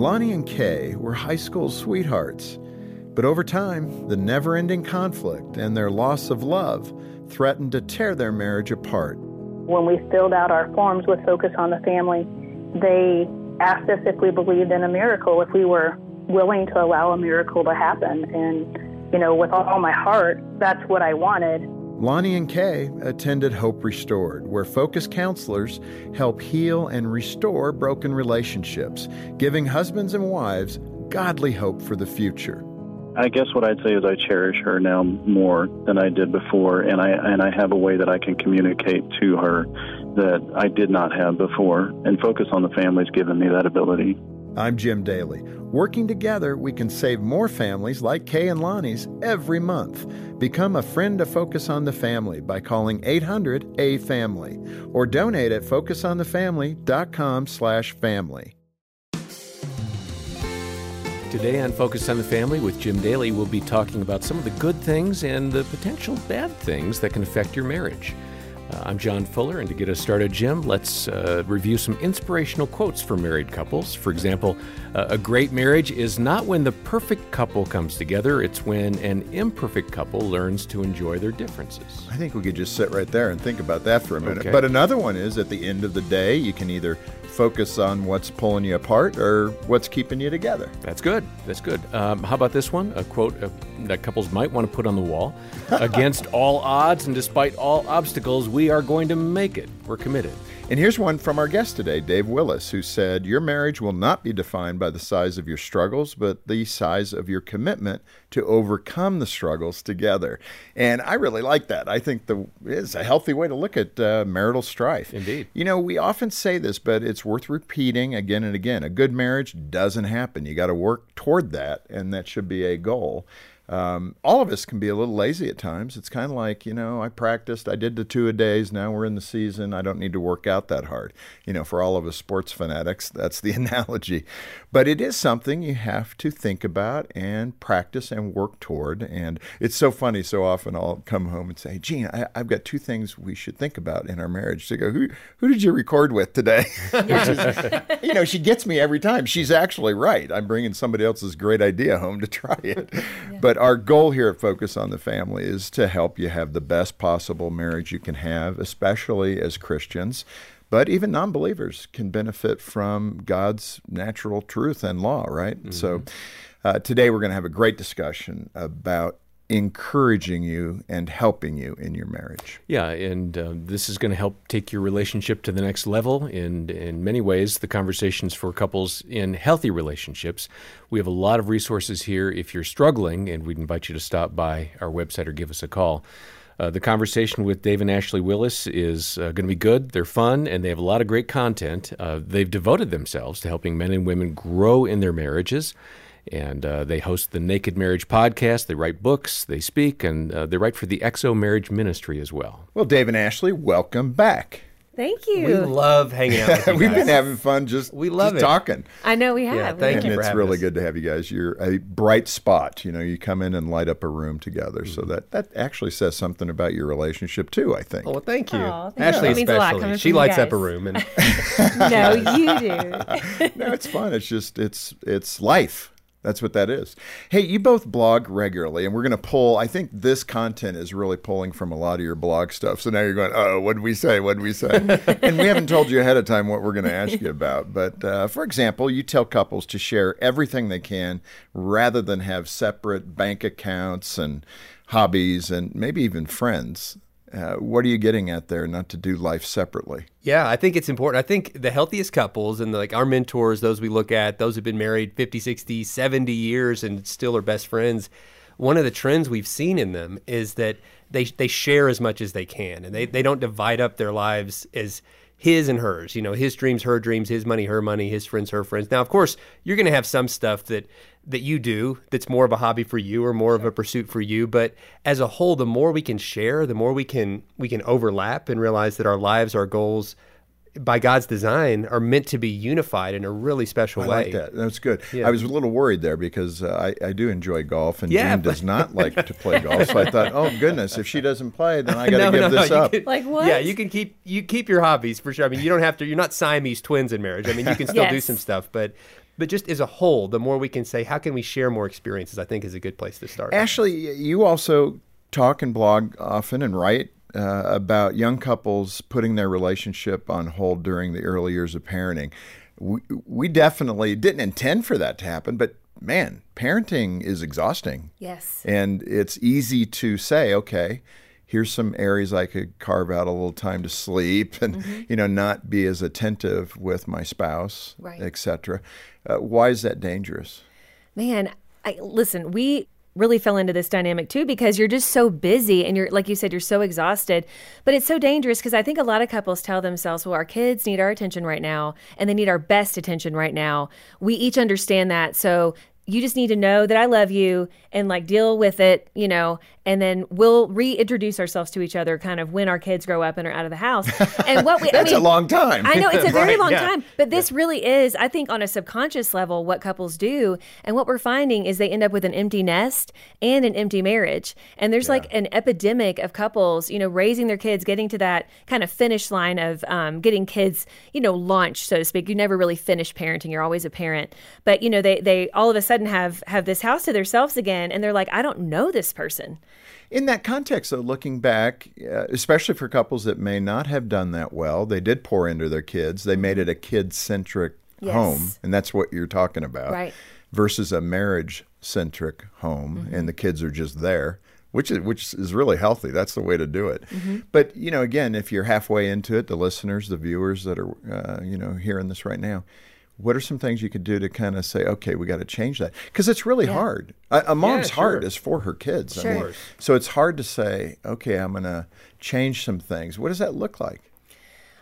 Lonnie and Kay were high school sweethearts. But over time, the never ending conflict and their loss of love threatened to tear their marriage apart. When we filled out our forms with Focus on the Family, they asked us if we believed in a miracle, if we were willing to allow a miracle to happen. And, you know, with all my heart, that's what I wanted. Lonnie and Kay attended Hope Restored, where focus counselors help heal and restore broken relationships, giving husbands and wives godly hope for the future. I guess what I'd say is I cherish her now more than I did before, and I and I have a way that I can communicate to her that I did not have before, and focus on the family's given me that ability. I'm Jim Daly. Working together, we can save more families like Kay and Lonnie's every month. Become a friend to Focus on the Family by calling 800-A-FAMILY or donate at focusonthefamily.com slash family. Today on Focus on the Family with Jim Daly, we'll be talking about some of the good things and the potential bad things that can affect your marriage. Uh, I'm John Fuller, and to get us started, Jim, let's uh, review some inspirational quotes for married couples. For example, uh, a great marriage is not when the perfect couple comes together, it's when an imperfect couple learns to enjoy their differences. I think we could just sit right there and think about that for a minute. Okay. But another one is at the end of the day, you can either focus on what's pulling you apart or what's keeping you together. That's good. That's good. Um, how about this one? A quote uh, that couples might want to put on the wall Against all odds and despite all obstacles, we are going to make it. We're committed. And here's one from our guest today, Dave Willis, who said, Your marriage will not be defined by the size of your struggles, but the size of your commitment to overcome the struggles together. And I really like that. I think the it's a healthy way to look at uh, marital strife. Indeed. You know, we often say this, but it's worth repeating again and again. A good marriage doesn't happen. You got to work toward that, and that should be a goal. Um, all of us can be a little lazy at times. It's kind of like, you know, I practiced, I did the two a days. Now we're in the season. I don't need to work out that hard. You know, for all of us sports fanatics, that's the analogy. But it is something you have to think about and practice and work toward. And it's so funny. So often I'll come home and say, Jean, I, I've got two things we should think about in our marriage. She go, who, who did you record with today? Is, you know, she gets me every time. She's actually right. I'm bringing somebody else's great idea home to try it. But our goal here at Focus on the Family is to help you have the best possible marriage you can have, especially as Christians. But even non believers can benefit from God's natural truth and law, right? So uh, today we're going to have a great discussion about encouraging you and helping you in your marriage. Yeah, and uh, this is going to help take your relationship to the next level. And in many ways, the conversations for couples in healthy relationships. We have a lot of resources here if you're struggling, and we'd invite you to stop by our website or give us a call. Uh, the conversation with Dave and Ashley Willis is uh, going to be good. They're fun, and they have a lot of great content. Uh, they've devoted themselves to helping men and women grow in their marriages. And uh, they host the Naked Marriage podcast. They write books, they speak, and uh, they write for the XO Marriage Ministry as well. Well, Dave and Ashley, welcome back. Thank you. We love hanging out with you We've guys. been having fun just, We love just it. talking. I know we have. Yeah, thank have. you and it's having really us. good to have you guys. You're a bright spot. You know, you come in and light up a room together. So Mm-hmm. that that actually says something about your relationship too. I think. Oh, well, thank you. Aw, thank Ashley you. That means a lot especially. She from you lights up a room and no, you do. no, it's fun. It's just it's it's life. That's what that is. Hey, you both blog regularly, and we're going to pull. I think this content is really pulling from a lot of your blog stuff. So now you're going, oh, what did we say? What did we say? and we haven't told you ahead of time what we're going to ask you about. But uh, for example, you tell couples to share everything they can rather than have separate bank accounts and hobbies and maybe even friends. Uh, what are you getting at there? Not to do life separately. Yeah, I think it's important. I think the healthiest couples and like our mentors, those we look at, those who've been married 50, 60, 70 years and still are best friends, one of the trends we've seen in them is that they they share as much as they can and they, they don't divide up their lives as his and hers, you know, his dreams, her dreams, his money, her money, his friends, her friends. Now, of course, you're going to have some stuff that that you do that's more of a hobby for you or more of a pursuit for you, but as a whole, the more we can share, the more we can we can overlap and realize that our lives, our goals by God's design are meant to be unified in a really special I way. like that. That's good. Yeah. I was a little worried there because uh, I, I do enjoy golf, and Yeah, Jean does not like to play golf. So I thought, oh goodness, if she doesn't play, then I got to No, give no, this you up. can- Like what? Yeah, you can keep you keep your hobbies for sure. I mean, you don't have to. You're not Siamese twins in marriage. I mean, you can still do some stuff, but but just as a whole, the more we can say, how can we share more experiences? I think is a good place to start. Ashley, you also talk and blog often and write uh, about young couples putting their relationship on hold during the early years of parenting. We, we definitely didn't intend for that to happen, but man, parenting is exhausting. Yes. And it's easy to say, okay, here's some areas I could carve out a little time to sleep and, Mm-hmm. you know, not be as attentive with my spouse, Right. et cetera. Uh, why is that dangerous? Man, I, listen, we really fell into this dynamic too because you're just so busy and you're like you said you're so exhausted. But it's so dangerous because i think a lot of couples tell themselves well our kids need our attention right now and they need our best attention right now. We each understand that. So you just need to know that i love you and like deal with it you know and then we'll reintroduce ourselves to each other kind of when our kids grow up and are out of the house and what we That's I a mean, long time. I know it's a very Right, long yeah. time, but this really is, I think, on a subconscious level, what couples do. And what we're finding is they end up with an empty nest and an empty marriage. And there's like an epidemic of couples, you know, raising their kids, getting to that kind of finish line of um, getting kids, you know, launched, so to speak. You never really finish parenting; you're always a parent. But you know, they they all of a sudden have have this house to themselves again, and they're like, I don't know this person. In that context, though, looking back, uh, especially for couples that may not have done that well, they did pour into their kids. They made it a kid centric Yes. home, and that's what you're talking about, Right. versus a marriage centric home, Mm-hmm. and the kids are just there. Which is which is really healthy. That's the way to do it. Mm-hmm. But you know, again, if you're halfway into it, the listeners, the viewers that are uh, you know hearing this right now, what are some things you could do to kind of say, okay, we got to change that because it's really hard. A, a mom's sure. heart is for her kids. I Sure. mean, so it's hard to say, okay, I'm going to change some things. What does that look like?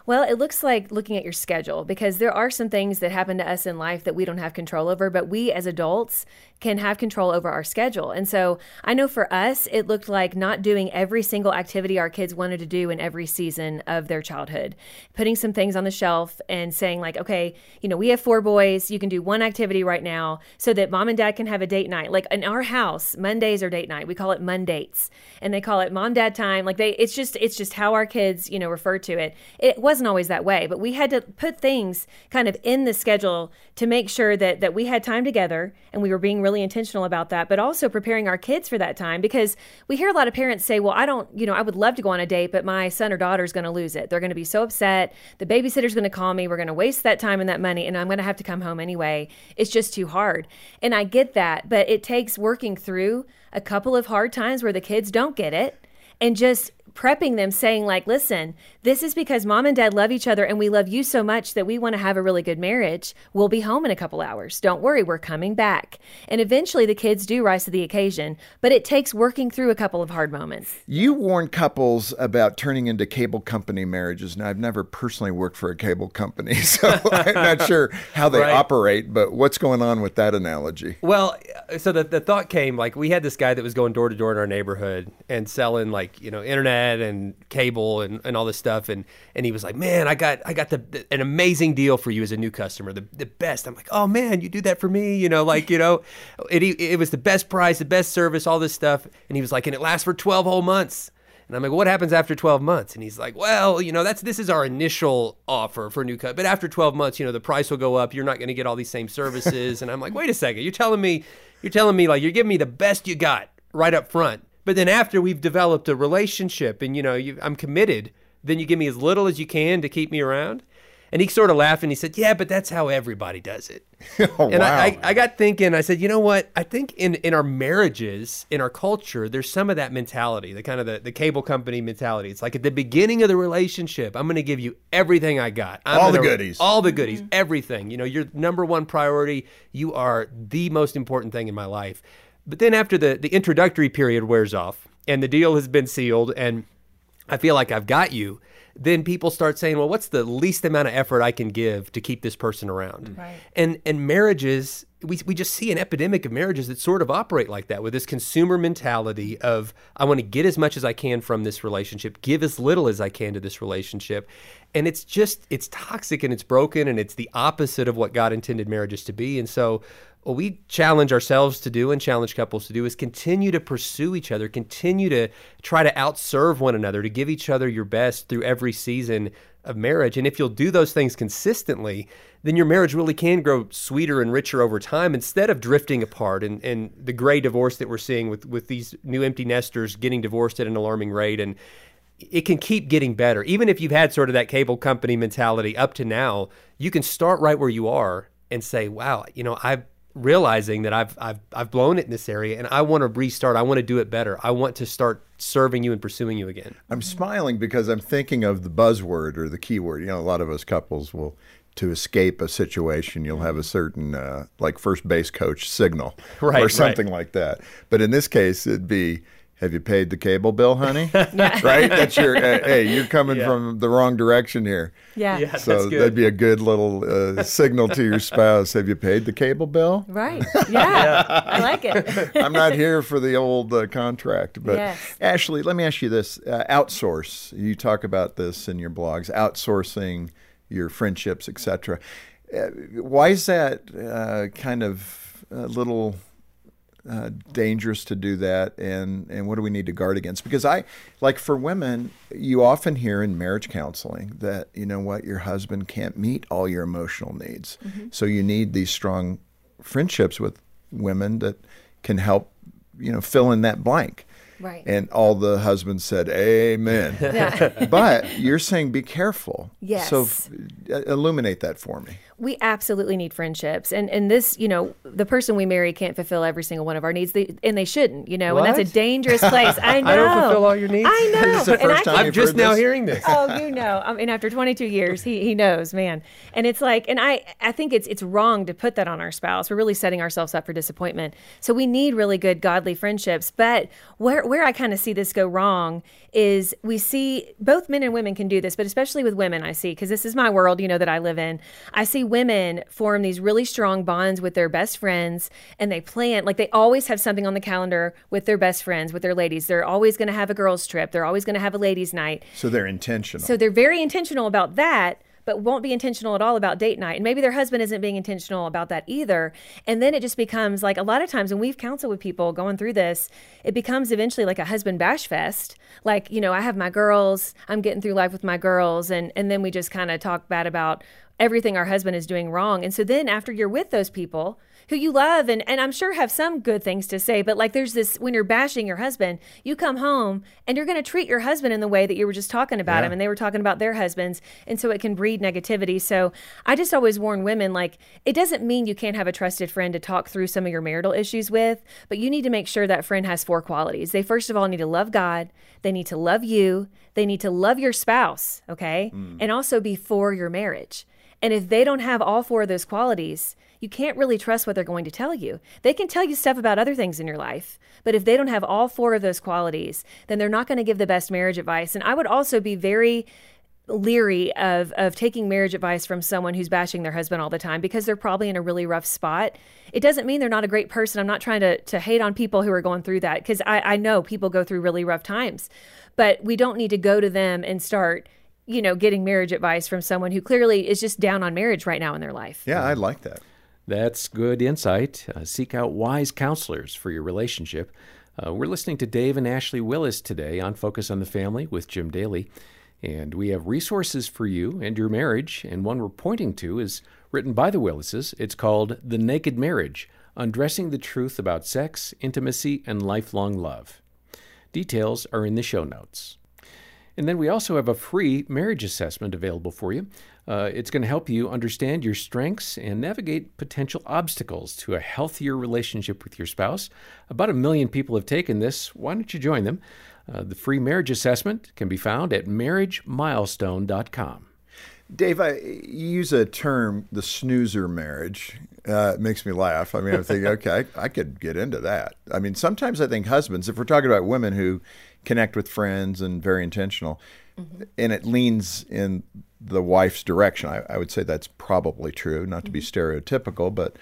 Well, it looks like looking at your schedule because there are some things that happen to us in life that we don't have control over, but we as adults can have control over our schedule. And so I know for us, it looked like not doing every single activity our kids wanted to do in every season of their childhood, putting some things on the shelf and saying, like, okay, you know, we have four boys, you can do one activity right now so that mom and dad can have a date night. Like in our house, Mondays are date night. We call it Mondates and they call it mom dad time. Like they, it's just, it's just how our kids, you know, refer to it. It wasn't always that way, but we had to put things kind of in the schedule to make sure that, that we had time together and we were being really intentional about that, but also preparing our kids for that time because we hear a lot of parents say, well, I don't, you know, I would love to go on a date, but my son or daughter is going to lose it. They're going to be so upset. The babysitter's going to call me. We're going to waste that time and that money and I'm going to have to come home anyway. It's just too hard. And I get that, but it takes working through a couple of hard times where the kids don't get it and just prepping them saying like listen this is because mom and dad love each other and we love you so much that we want to have a really good marriage we'll be home in a couple hours don't worry we're coming back and eventually the kids do rise to the occasion but it takes working through a couple of hard moments You warn couples about turning into cable company marriages. Now, I've never personally worked for a cable company, so I'm not sure how they Right. operate, but what's going on with that analogy? Well, uh, so the, the thought came like we had this guy that was going door to door in our neighborhood and selling like you know internet and cable and, and all this stuff and and he was like man I got I got the, the- an amazing deal for you as a new customer the, the best I'm like oh man you do that for me you know like you know it, it was the best price the best service all this stuff and he was like and it lasts for 12 whole months and I'm like, what happens after 12 months? And he's like, well, you know, that's this is our initial offer for new cut, but after 12 months, you know, the price will go up. You're not going to get all these same services. and I'm like, wait a second, you're telling me, you're telling me like you're giving me the best you got right up front, but then after we've developed a relationship and you know, you, I'm committed, then you give me as little as you can to keep me around. And he sort of laughed and he said, yeah, but that's how everybody does it. Oh, And wow. I, I, I got thinking, I said, you know what? I think in, in our marriages, in our culture, there's some of that mentality, the kind of the, the cable company mentality. It's like at the beginning of the relationship, I'm going to give you everything I got. I'm All the gonna- goodies. All the goodies, mm-hmm. everything. You know, your number one priority. You are the most important thing in my life. But then after the, the introductory period wears off and the deal has been sealed and I feel like I've got you, then people start saying, well, what's the least amount of effort I can give to keep this person around? Mm. Right. And and marriages, we, we just see an epidemic of marriages that sort of operate like that with this consumer mentality of I want to get as much as I can from this relationship, give as little as I can to this relationship. And it's just it's toxic and it's broken and it's the opposite of what God intended marriages to be. And so what we challenge ourselves to do and challenge couples to do is continue to pursue each other, continue to try to outserve one another, to give each other your best through every season, of marriage. And if you'll do those things consistently, then your marriage really can grow sweeter and richer over time instead of drifting apart and, and the gray divorce that we're seeing with, with these new empty nesters getting divorced at an alarming rate. And it can keep getting better. Even if you've had sort of that cable company mentality up to now, you can start right where you are and say, wow, you know, I've realizing that I've I've I've blown it in this area and I want to restart. I want to do it better. I want to start serving you and pursuing you again. I'm smiling because I'm thinking of the buzzword or the keyword. You know, a lot of us couples will to escape a situation, you'll have a certain uh, like first base coach signal right, or something right. like that. But in this case, it'd be have you paid the cable bill, honey? right? That's your uh, hey, you're coming Yeah. from the wrong direction here. Yeah. Yeah. So That's good. that'd be a good little uh, signal to your spouse. Have you paid the cable bill? Right. Yeah. I like it. I'm not here for the old uh, contract. But Yes. Ashley, let me ask you this: uh, outsource. You talk about this in your blogs, outsourcing your friendships, etc. Uh, why is that uh, kind of a little uh, dangerous to do that, and and what do we need to guard against? Because I like for women, you often hear in marriage counseling that you know what your husband can't meet all your emotional needs, so you need these strong friendships with women that can help you know fill in that blank. Right. And all the husbands said, "Amen." Yeah. but you're saying be careful. Yes. So f- illuminate that for me. We absolutely need friendships. And and this you know the person we marry can't fulfill every single one of our needs. They, and they shouldn't you know and that's a dangerous place. I know I don't fulfill all your needs? i know This is the and first I time can- I'm just now this? hearing this. oh you know i mean after 22 years he he knows man. And it's like and i i think it's it's wrong to put that on our spouse. We're really setting ourselves up for disappointment. So we need really good godly friendships. But where where i kind of see this go wrong is we see both men and women can do this but especially with women i see because this is my world you know that i live in. I see women form these really strong bonds with their best friends and they plan like they always have something on the calendar with their best friends with their ladies they're always going to have a girls trip they're always going to have a ladies night So they're intentional. so they're very intentional about that, but won't be intentional at all about date night. And maybe their husband isn't being intentional about that either. And then it just becomes like a lot of times when we've counseled with people going through this, it becomes eventually like a husband bash fest. Like, you know, I have my girls, I'm getting through life with my girls, and and then we just kind of talk bad about everything our husband is doing wrong. And so then after you're with those people, who you love and, and I'm sure have some good things to say, but like there's this when you're bashing your husband, you come home and you're going to treat your husband in the way that you were just talking about Yeah. him and they were talking about their husbands. And so it can breed negativity. So I just always warn women like it doesn't mean you can't have a trusted friend to talk through some of your marital issues with, but you need to make sure that friend has four qualities. They first of all need to love God, they need to love you, they need to love your spouse, okay? Mm. And also be for your marriage. And if they don't have all four of those qualities, you can't really trust what they're going to tell you. They can tell you stuff about other things in your life, but if they don't have all four of those qualities, then they're not going to give the best marriage advice. And I would also be very leery of of taking marriage advice from someone who's bashing their husband all the time because they're probably in a really rough spot. It doesn't mean they're not a great person. I'm not trying to to hate on people who are going through that because I, I know people go through really rough times. But we don't need to go to them and start, you know, getting marriage advice from someone who clearly is just down on marriage right now in their life. yeah, I like that. That's good insight. Uh, seek out wise counselors for your relationship. Uh, we're listening to Dave and Ashley Willis today on Focus on the Family with Jim Daly. And we have resources for you and your marriage. And one we're pointing to is written by the Willises. It's called The Naked Marriage Undressing the Truth About Sex, Intimacy, and Lifelong Love. Details are in the show notes. And then we also have a free marriage assessment available for you. Uh, it's going to help you understand your strengths and navigate potential obstacles to a healthier relationship with your spouse. About a million people have taken this. Why don't you join them? Uh, the free marriage assessment can be found at marriagemilestone.com. Dave, I you use a term, the snoozer marriage. Uh, it makes me laugh. I mean, I'm thinking, okay, I, I could get into that. I mean, sometimes I think husbands, if we're talking about women who connect with friends and very intentional, mm-hmm. and it leans in the wife's direction, I, I would say that's probably true. Not to be mm-hmm. stereotypical, but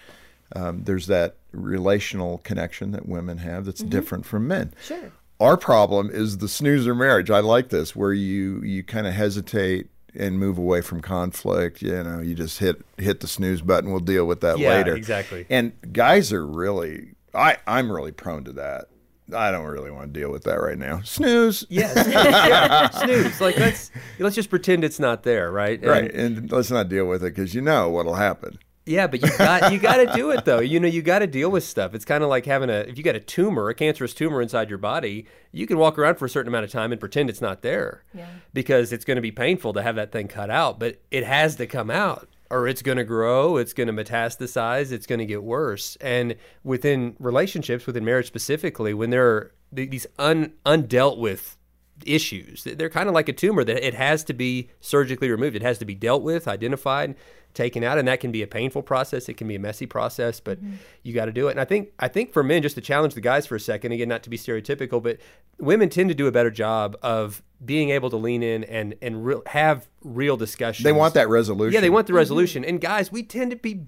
um, there's that relational connection that women have that's mm-hmm. different from men. Sure. Our problem is the snoozer marriage. I like this, where you you kind of hesitate and move away from conflict. You know, you just hit hit the snooze button. We'll deal with that Yeah, later. exactly. And guys are really, I I'm really prone to that. I don't really want to deal with that right now. Snooze. Yes. yeah. Snooze. Like let's let's just pretend it's not there, right? And- Right, and let's not deal with it because you know what'll happen. Yeah, but you got you got to do it though. You know, you got to deal with stuff. It's kind of like having a if you got a tumor, a cancerous tumor inside your body, you can walk around for a certain amount of time and pretend it's not there. Yeah. Because it's going to be painful to have that thing cut out, but it has to come out or it's going to grow, it's going to metastasize, it's going to get worse. And within relationships, within marriage specifically, when there are these un, undealt with issues. They're kind of like a tumor that it has to be surgically removed. It has to be dealt with, identified, taken out, and that can be a painful process. It can be a messy process, but mm-hmm. you got to do it. And I think I think for men, just to challenge the guys for a second, again, not to be stereotypical, but women tend to do a better job of being able to lean in and and re- have real discussions. They want that resolution. Yeah, they want the mm-hmm. resolution. And guys, we tend to be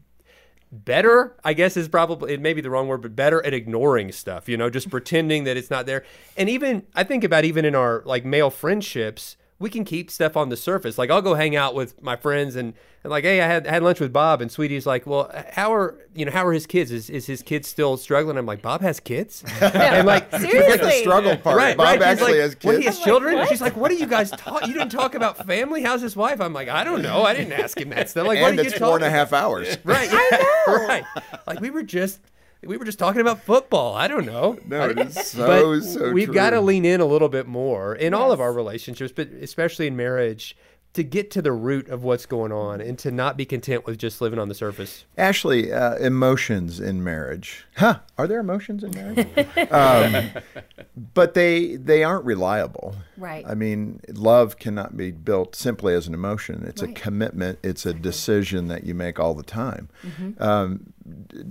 better, I guess is probably it may be the wrong word, but better at ignoring stuff, you know, just pretending that it's not there. And even I think about even in our like male friendships, we can keep stuff on the surface. Like I'll go hang out with my friends and, and like, hey, I had had lunch with Bob and Sweetie's like, well, how are you know how are his kids? Is is his kids still struggling? I'm like, Bob has kids, and like Seriously. the struggle part. Right, Bob right. Actually like, has What, kids. he has children? She's like, what are you guys talk? You didn't talk about family? How's his wife? I'm like, I don't know. I didn't ask him that stuff. Like, what and did you it's talk four and a about? half hours. Right. Yeah, right. Like we were just we were just talking about football. I don't know. No, it is so But so we've true. got to lean in a little bit more in all of our relationships, but especially in marriage, to get to the root of what's going on and to not be content with just living on the surface. Ashley, uh, emotions in marriage. Huh? Are there emotions in marriage? um, but they they aren't reliable. Right. I mean, love cannot be built simply as an emotion. It's a commitment. It's a decision that you make all the time. Mm-hmm. Um, d-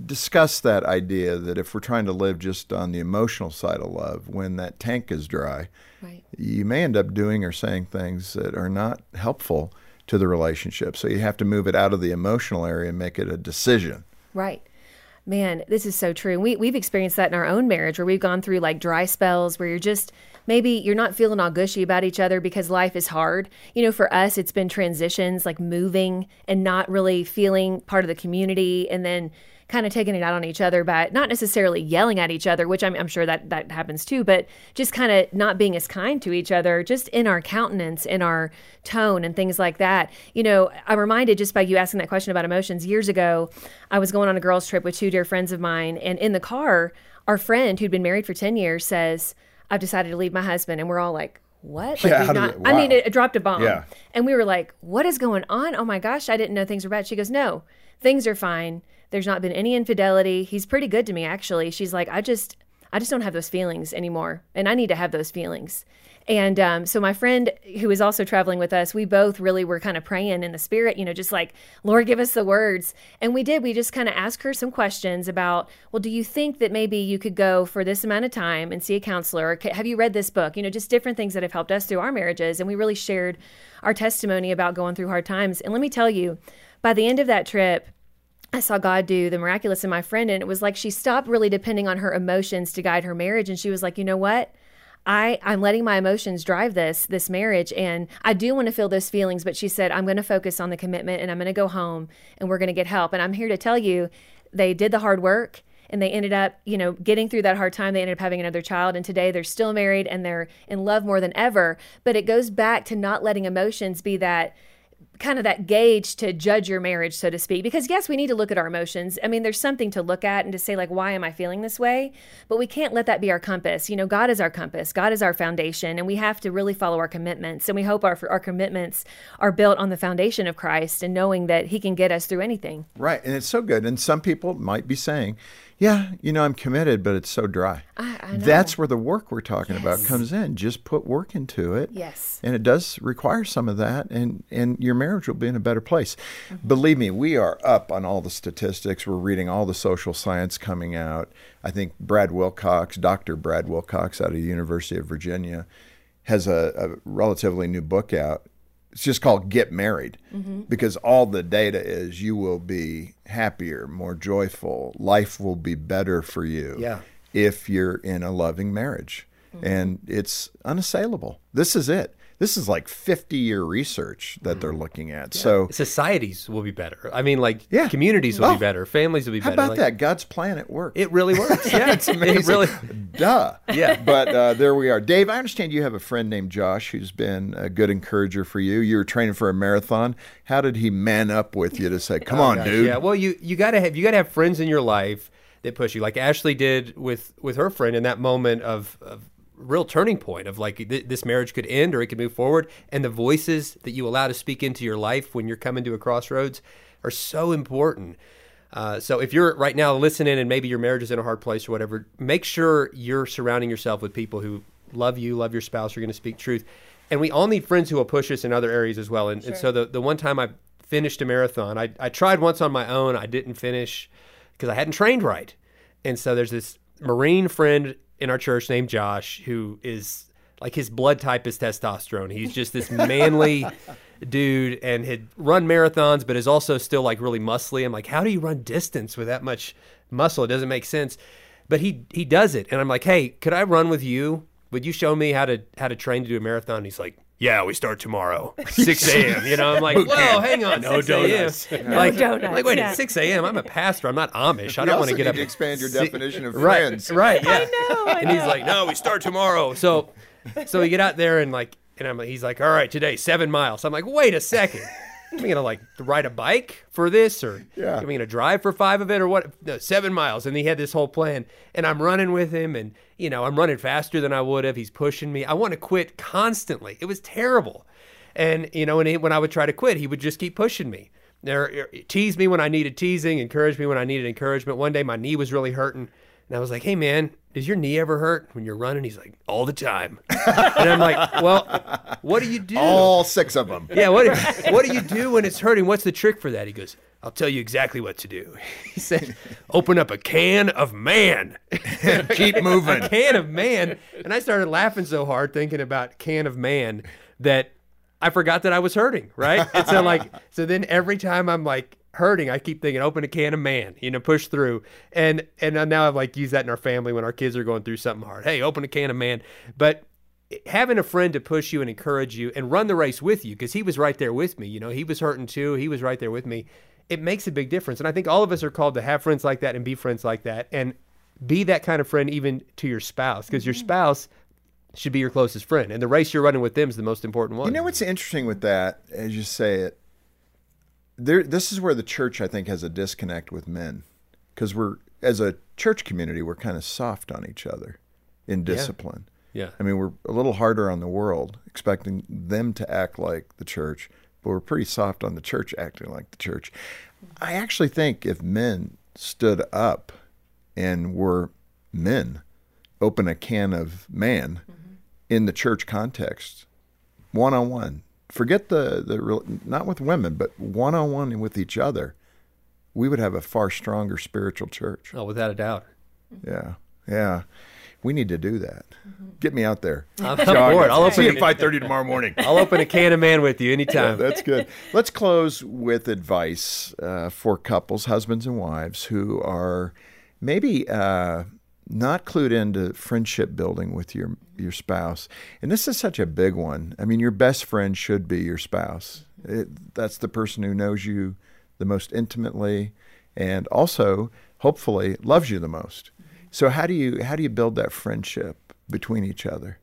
discuss that idea that if we're trying to live just on the emotional side of love, when that tank is dry, Right. you may end up doing or saying things that are not helpful to the relationship. So you have to move it out of the emotional area and make it a decision. Right. Man, this is so true. We we've experienced that in our own marriage where we've gone through like dry spells where you're just maybe you're not feeling all gushy about each other because life is hard. You know, for us it's been transitions like moving and not really feeling part of the community and then kind of taking it out on each other by not necessarily yelling at each other, which I'm, I'm sure that that happens too, but just kind of not being as kind to each other, just in our countenance, in our tone, and things like that. You know, I'm reminded just by you asking that question about emotions. Years ago, I was going on a girls' trip with two dear friends of mine, and in the car, our friend who'd been married for 10 years says, I've decided to leave my husband. And we're all like, what? Like, Yeah, not- it- I mean, it, it dropped a bomb. Yeah. And we were like, what is going on? Oh my gosh, I didn't know things were bad. She goes, no, things are fine. There's not been any infidelity. He's pretty good to me, actually. She's like, I just, I just don't have those feelings anymore. And I need to have those feelings. And um, so my friend who was also traveling with us, we both really were kind of praying in the spirit, you know, just like, Lord, give us the words. And we did. We just kind of asked her some questions about, well, do you think that maybe you could go for this amount of time and see a counselor? Have you read this book? You know, just different things that have helped us through our marriages. And we really shared our testimony about going through hard times. And let me tell you, by the end of that trip, I saw God do the miraculous in my friend, and it was like she stopped really depending on her emotions to guide her marriage, and she was like, you know what? I, I'm letting my emotions drive this this marriage and I do want to feel those feelings, but she said, I'm gonna focus on the commitment and I'm gonna go home and we're gonna get help. And I'm here to tell you, they did the hard work and they ended up, you know, getting through that hard time. They ended up having another child, and today they're still married and they're in love more than ever. But it goes back to not letting emotions be that kind of that gauge to judge your marriage, so to speak. Because yes, we need to look at our emotions. I mean, there's something to look at and to say, like, why am I feeling this way? But we can't let that be our compass. You know, God is our compass, God is our foundation, and we have to really follow our commitments. And we hope our, our commitments are built on the foundation of Christ and knowing that He can get us through anything. Right. And it's so good. And some people might be saying, yeah, you know, I'm committed, but it's so dry. I. That's where the work we're talking about comes in. Just put work into it. Yes. And it does require some of that, and, and your marriage will be in a better place. Mm-hmm. Believe me, we are up on all the statistics. We're reading all the social science coming out. I think Brad Wilcox, Dr. Brad Wilcox out of the University of Virginia, has a, a relatively new book out. It's just called Get Married Mm-hmm. because all the data is you will be happier, more joyful. Life will be better for you Yeah. If you're in a loving marriage. Mm-hmm. And it's unassailable. This is it. This is like 50 year research that they're looking at. So, Societies will be better. I mean, like Yeah. communities will Oh. be better. Families will be how better. How about Like, that? God's plan at work. It really works. Yeah, It's amazing. It really. Duh. Yeah. But uh, there we are. Dave, I understand you have a friend named Josh who's been a good encourager for you. You were training for a marathon. How did he man up with you to say, come on, Gosh, dude? Yeah, well, you you gotta have you gotta have friends in your life that push you, like Ashley did with with her friend in that moment of, of real turning point of like th- this marriage could end or it could move forward, and the voices that you allow to speak into your life when you're coming to a crossroads are so important. Uh, so if you're right now listening and maybe your marriage is in a hard place or whatever, make sure you're surrounding yourself with people who love you, love your spouse, are going to speak truth. And we all need friends who will push us in other areas as well. And, and so the, the one time I finished a marathon, I, I tried once on my own. I didn't finish because I hadn't trained right. And so there's this Marine friend in our church named Josh who is like his blood type is testosterone. He's just this manly dude and had run marathons, but is also still like really muscly. I'm like, how do you run distance with that much muscle? It doesn't make sense. But he he does it, and I'm like, hey, could I run with you? Would you show me how to how to train to do a marathon? And he's like, yeah, we start tomorrow, 6 a.m. You know, I'm like, whoa, hang on, no 6 a.m. Like, donuts, like, wait, yeah. it's 6 a.m. I'm a pastor. I'm not Amish. I You don't want to get up. to expand your definition of right, friends. Right, yeah. know, I and he's like, no, we start tomorrow. So, so we get out there and like, and I'm, like he's like, all right, today seven miles. I'm like, wait a second. Am I gonna like ride a bike for this, or Yeah. am I gonna drive for five of it, or what? No, seven miles. And he had this whole plan, and I'm running with him, and you know, I'm running faster than I would have. He's pushing me. I want to quit constantly. It was terrible. And you know, and he, when I would try to quit, he would just keep pushing me. There, er, tease me when I needed teasing, encourage me when I needed encouragement. One day, my knee was really hurting, and I was like, "Hey, man, does your knee ever hurt when you're running?" He's like, "All the time." and I'm like, "Well, what do you do?" All six of them. yeah, what what do you do when it's hurting? What's the trick for that? He goes, I'll tell you exactly what to do. He said, open up a can of man. Keep moving. a can of man. And I started laughing so hard thinking about can of man that I forgot that I was hurting, right? And so like so then every time I'm like hurting, I keep thinking open a can of man, you know, push through. And and now I've like used that in our family when our kids are going through something hard. Hey, open a can of man. But having a friend to push you and encourage you and run the race with you because he was right there with me you know he was hurting too he was right there with me it makes a big difference and i think all of us are called to have friends like that and be friends like that and be that kind of friend even to your spouse because your mm-hmm. spouse should be your closest friend and the race you're running with them is the most important one You know what's interesting with that, as you say it, there. This is where the church, I think, has a disconnect with men, because we're as a church community, we're kind of soft on each other in discipline. yeah I mean, we're a little harder on the world, expecting them to act like the church, but we're pretty soft on the church acting like the church. I actually think if men stood up and were men, open a can of man mm-hmm. in the church context, one on one, forget the, the real, not with women, but one on one with each other, we would have a far stronger spiritual church. oh without a doubt Yeah. Yeah. We need to do that. Get me out there. i'm on board i'll See you open, at 5.30 tomorrow morning. I'll open a can of man with you anytime That's good. Let's close with advice uh, for couples, husbands and wives, who are maybe uh, not clued into friendship building with your your spouse. And this is such a big one. I mean, your best friend should be your spouse. It, that's the person who knows you the most intimately, and also hopefully loves you the most. So how do you how do you build that friendship between each other?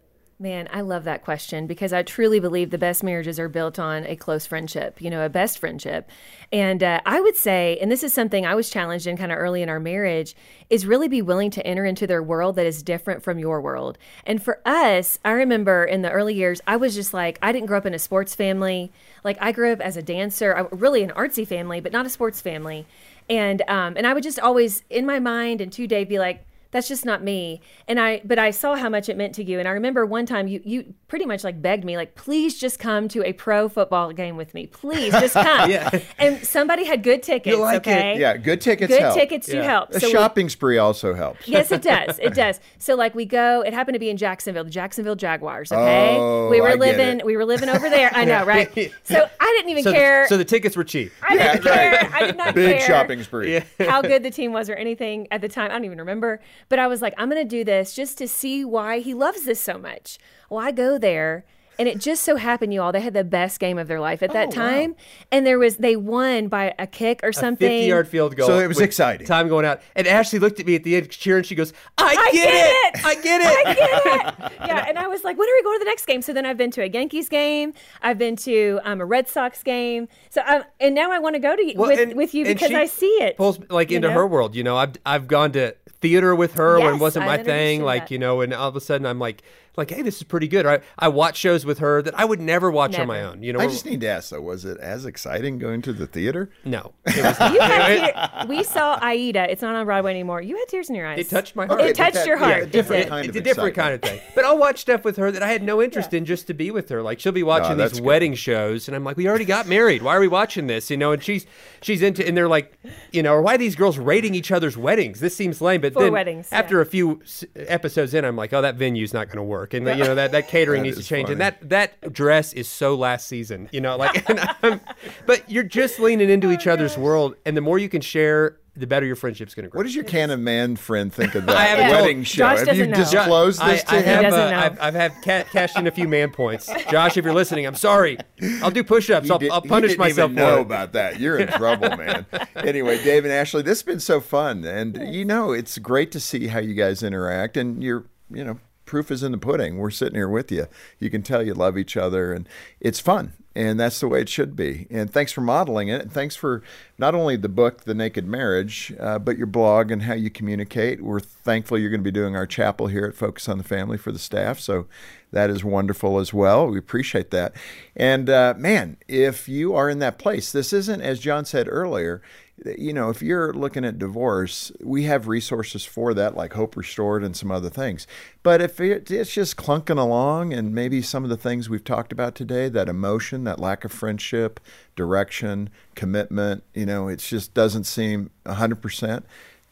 Man, I love that question because I truly believe the best marriages are built on a close friendship, you know, a best friendship. And uh, I would say, and this is something I was challenged in kind of early in our marriage, is really be willing to enter into their world that is different from your world. And for us, I remember in the early years, I was just like, I didn't grow up in a sports family. Like I grew up as a dancer, I, really an artsy family, but not a sports family. And um, and I would just always in my mind and to Dave be like, that's just not me. And i but i saw how much it meant to you. And i remember one time you you pretty much like begged me like please just come to a pro football game with me. Please just come. Yeah. and somebody had good tickets like it. okay? Yeah, good tickets good help. tickets do help. A So we- shopping spree also helps. yes it does. It does. So like we go it happened to be in jacksonville the jacksonville jaguars okay? Oh, we were I living we were living over there. I know right? So i didn't even so, care. the, so the tickets were cheap. I didn't care. I did not Big care shopping spree. how good the team was or anything at the time. I don't even remember. But I was like, I'm going to do this just to see why he loves this so much. Well, I go there And it just so happened, you all, they had the best game of their life at that Oh, wow. time. And there was, they won by a kick or something. 50 yard field goal. So it was exciting. Time going out. And Ashley looked at me at the end cheering. She goes, I, I get, get it. it. I get it. I get it. yeah, and I was like, when are we going to the next game? So then I've been to a Yankees game. I've been to um, a Red Sox game. So um, and now I want to go to y- Well, with, and- with you because she I see it. Pulls like into know? her world. You know, I've I've gone to theater with her when it wasn't I my thing. Like that. you know, and all of a sudden I'm like, like, hey, this is pretty good. I I watch shows with her that I would never watch on my own. You know, I we're- just need to ask though, was it as exciting going to the theater? no. It was not. You had tear- we saw Aida. It's not on Broadway anymore. You had tears in your eyes. It touched my heart. Okay, It touched that- your yeah, heart. a different It did. kind it's of a different kind of thing. But I'll watch stuff with her that I had no interest in just to be with her. Like she'll be watching oh, that's these good. wedding shows, and I'm like, we already got married. Why are we watching this? You know, and she's she's into, and they're like, you know, or why are these girls rating each other's weddings? This seems lame. But For then weddings, yeah. after a few episodes in, I'm like, oh, that venue's not going to work, and you know that that catering That needs to is change, and that that dress is so last season. You know, like, and I'm, but you're just leaning into each other's world, and the more you can share, the better your friendship's going to grow. What does your can of man friend think of I that haven't told- wedding show? Josh Have you know. disclosed I, this to I him? have, uh. I've, I've had ca- cashed in a few man points. Josh, if you're listening, I'm sorry. I'll do push-ups. I'll, did- I'll punish didn't myself even know it. about that. You're in trouble, man. anyway, Dave and Ashley, this has been so fun, and you know it's great to see how you guys interact, and you're, you know, proof is in the pudding. We're sitting here with you. You can tell you love each other, and it's fun. And that's the way it should be. And thanks for modeling it. And thanks for not only the book, The Naked Marriage, uh, but your blog and how you communicate. We're thankful you're going to be doing our chapel here at Focus on the Family for the staff. So that is wonderful as well. We appreciate that. And uh, man, if you are in that place, this isn't, as John said earlier, you know, if you're looking at divorce, we have resources for that, like Hope Restored and some other things. But if it, it's just clunking along, and maybe some of the things we've talked about today, that emotion, that lack of friendship, direction, commitment, you know, it just doesn't seem 100%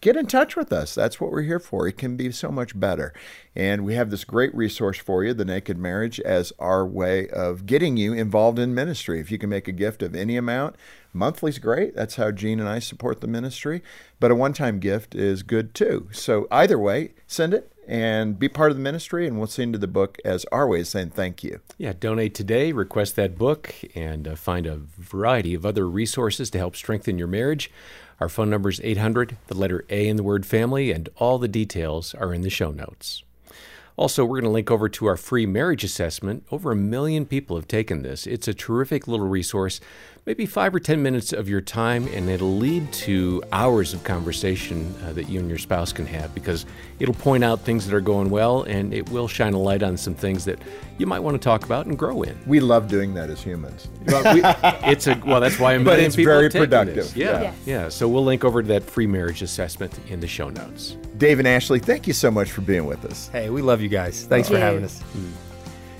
get in touch with us. That's what we're here for. It can be so much better. And we have this great resource for you, The Naked Marriage, as our way of getting you involved in ministry. If you can make a gift of any amount, monthly's great. That's how Jean and I support the ministry. But a one time gift is good too. So either way, send it and be part of the ministry, and we'll send you the book as our way of saying thank you. Yeah, donate today, request that book, and uh, find a variety of other resources to help strengthen your marriage. Our phone number is 800, the letter A in the word family, and all the details are in the show notes. Also, we're going to link over to our free marriage assessment. Over a million people have taken this. It's a terrific little resource, maybe five or 10 minutes of your time, and it'll lead to hours of conversation uh, that you and your spouse can have because it'll point out things that are going well and it will shine a light on some things that you might want to talk about and grow in. We love doing that as humans. Well, we, it's a well. That's why a But it's people very have taken productive. this. Yeah, Yes. yeah. So we'll link over to that free marriage assessment in the show notes. Dave and Ashley, thank you so much for being with us. Hey, we love you guys. Thanks for you. having us. Mm.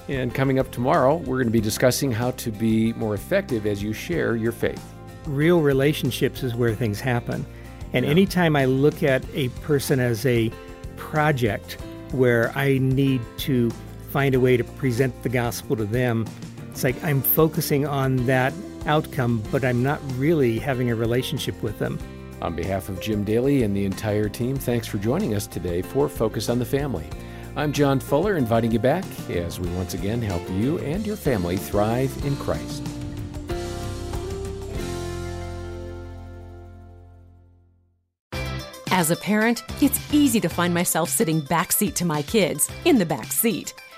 And coming up tomorrow, we're going to be discussing how to be more effective as you share your faith. real relationships is where things happen. And anytime I look at a person as a project where I need to find a way to present the gospel to them, it's like I'm focusing on that outcome, but I'm not really having a relationship with them. On behalf of Jim Daly and the entire team, thanks for joining us today for Focus on the Family. I'm John Fuller, inviting you back as we once again help you and your family thrive in Christ. As a parent, it's easy to find myself sitting backseat to my kids, in the back seat.